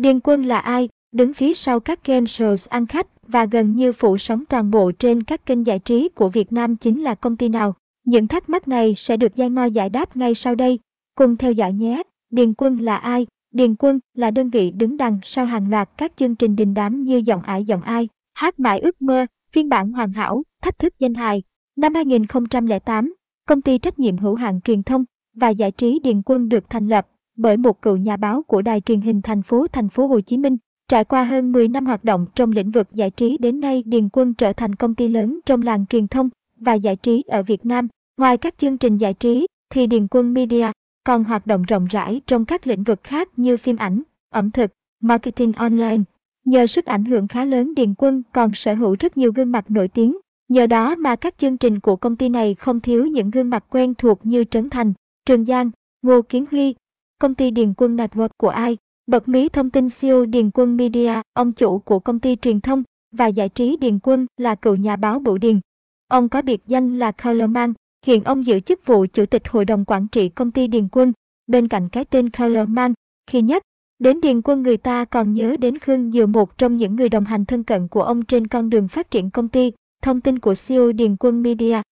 Điền Quân là ai? Đứng phía sau các game shows ăn khách và gần như phụ sóng toàn bộ trên các kênh giải trí của Việt Nam chính là công ty nào? Những thắc mắc này sẽ được Giai Ngo giải đáp ngay sau đây. Cùng theo dõi nhé. Điền Quân là ai? Điền Quân là đơn vị đứng đằng sau hàng loạt các chương trình đình đám như Giọng Ải Giọng Ai, Hát Mãi Ước Mơ, phiên bản hoàn hảo, thách thức danh hài. Năm 2008, công ty trách nhiệm hữu hạn truyền thông và giải trí Điền Quân được thành lập bởi một cựu nhà báo của đài truyền hình thành phố thành phố Hồ Chí Minh. Trải qua hơn 10 năm hoạt động trong lĩnh vực giải trí đến nay Điền Quân trở thành công ty lớn trong làng truyền thông và giải trí ở Việt Nam. Ngoài các chương trình giải trí, thì Điền Quân Media còn hoạt động rộng rãi trong các lĩnh vực khác như phim ảnh, ẩm thực, marketing online. Nhờ sức ảnh hưởng khá lớn Điền Quân còn sở hữu rất nhiều gương mặt nổi tiếng. Nhờ đó mà các chương trình của công ty này không thiếu những gương mặt quen thuộc như Trấn Thành, Trường Giang, Ngô Kiến Huy. Công ty Điền Quân Network của ai? Bật mí thông tin CEO Điền Quân Media, ông chủ của công ty truyền thông và giải trí Điền Quân là cựu nhà báo Bửu Điền. Ông có biệt danh là Colorman, hiện ông giữ chức vụ chủ tịch hội đồng quản trị công ty Điền Quân. Bên cạnh cái tên Colorman, khi nhắc đến Điền Quân người ta còn nhớ đến Khương Dừa một trong những người đồng hành thân cận của ông trên con đường phát triển công ty. Thông tin của CEO Điền Quân Media.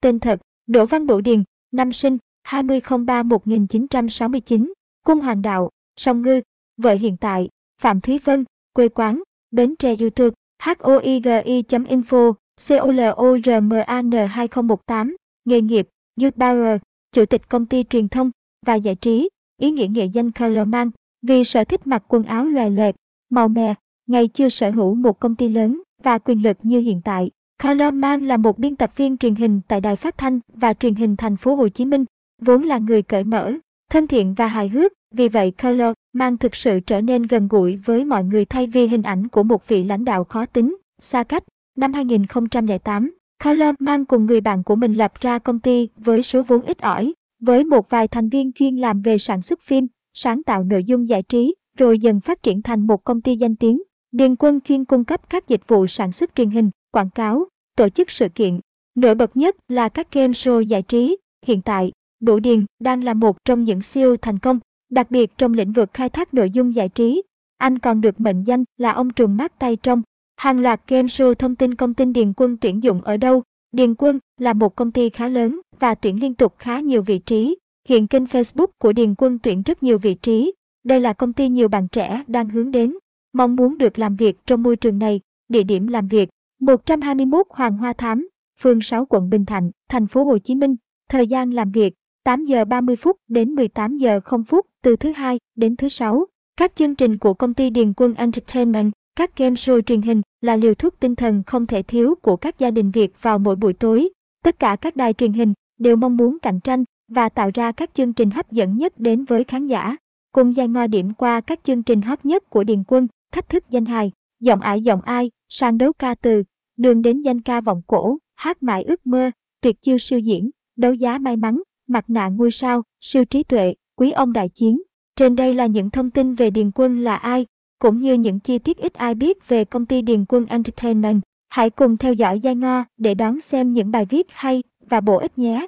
Tên thật, Đỗ Văn Bửu Điền, năm sinh, 2003-1969, Cung Hoàng Đạo, Song Ngư, vợ hiện tại, Phạm Thúy Vân, quê quán, Bến Tre YouTube, hoigi.info, colorman 2018, nghề nghiệp, YouTuber, chủ tịch công ty truyền thông và giải trí, ý nghĩa nghệ danh Colorman, vì sở thích mặc quần áo loè loẹt, màu mè, ngày chưa sở hữu một công ty lớn và quyền lực như hiện tại. Colorman là một biên tập viên truyền hình tại đài phát thanh và truyền hình thành phố Hồ Chí Minh, vốn là người cởi mở, thân thiện và hài hước, vì vậy Color mang thực sự trở nên gần gũi với mọi người thay vì hình ảnh của một vị lãnh đạo khó tính, xa cách. Năm 2008, Color mang cùng người bạn của mình lập ra công ty với số vốn ít ỏi, với một vài thành viên chuyên làm về sản xuất phim, sáng tạo nội dung giải trí, rồi dần phát triển thành một công ty danh tiếng. Điền Quân chuyên cung cấp các dịch vụ sản xuất truyền hình, quảng cáo, tổ chức sự kiện. Nổi bật nhất là các game show giải trí. Hiện tại, Bửu Điền đang là một trong những siêu thành công, đặc biệt trong lĩnh vực khai thác nội dung giải trí. Anh còn được mệnh danh là ông trùm mát tay trong hàng loạt game show thông tin công ty Điền Quân tuyển dụng ở đâu. Điền Quân là một công ty khá lớn và tuyển liên tục khá nhiều vị trí. Hiện kênh Facebook của Điền Quân tuyển rất nhiều vị trí. Đây là công ty nhiều bạn trẻ đang hướng đến, mong muốn được làm việc trong môi trường này. Địa điểm làm việc 121 Hoàng Hoa Thám, phường 6 quận Bình Thạnh, thành phố Hồ Chí Minh. Thời gian làm việc 8 giờ 30 phút đến 18 giờ 0 phút từ thứ hai đến thứ sáu. Các chương trình của công ty Điền Quân Entertainment, các game show truyền hình là liều thuốc tinh thần không thể thiếu của các gia đình Việt vào mỗi buổi tối. Tất cả các đài truyền hình đều mong muốn cạnh tranh và tạo ra các chương trình hấp dẫn nhất đến với khán giả. Cùng dài ngò điểm qua các chương trình hot nhất của Điền Quân, thách thức danh hài, giọng ải giọng ai, sang đấu ca từ, đường đến danh ca vọng cổ, hát mãi ước mơ, tuyệt chiêu siêu diễn, đấu giá may mắn, mặt nạ ngôi sao, siêu trí tuệ, quý ông đại chiến. Trên đây là những thông tin về Điền Quân là ai, cũng như những chi tiết ít ai biết về công ty Điền Quân Entertainment. Hãy cùng theo dõi Giai Nga để đón xem những bài viết hay và bổ ích nhé.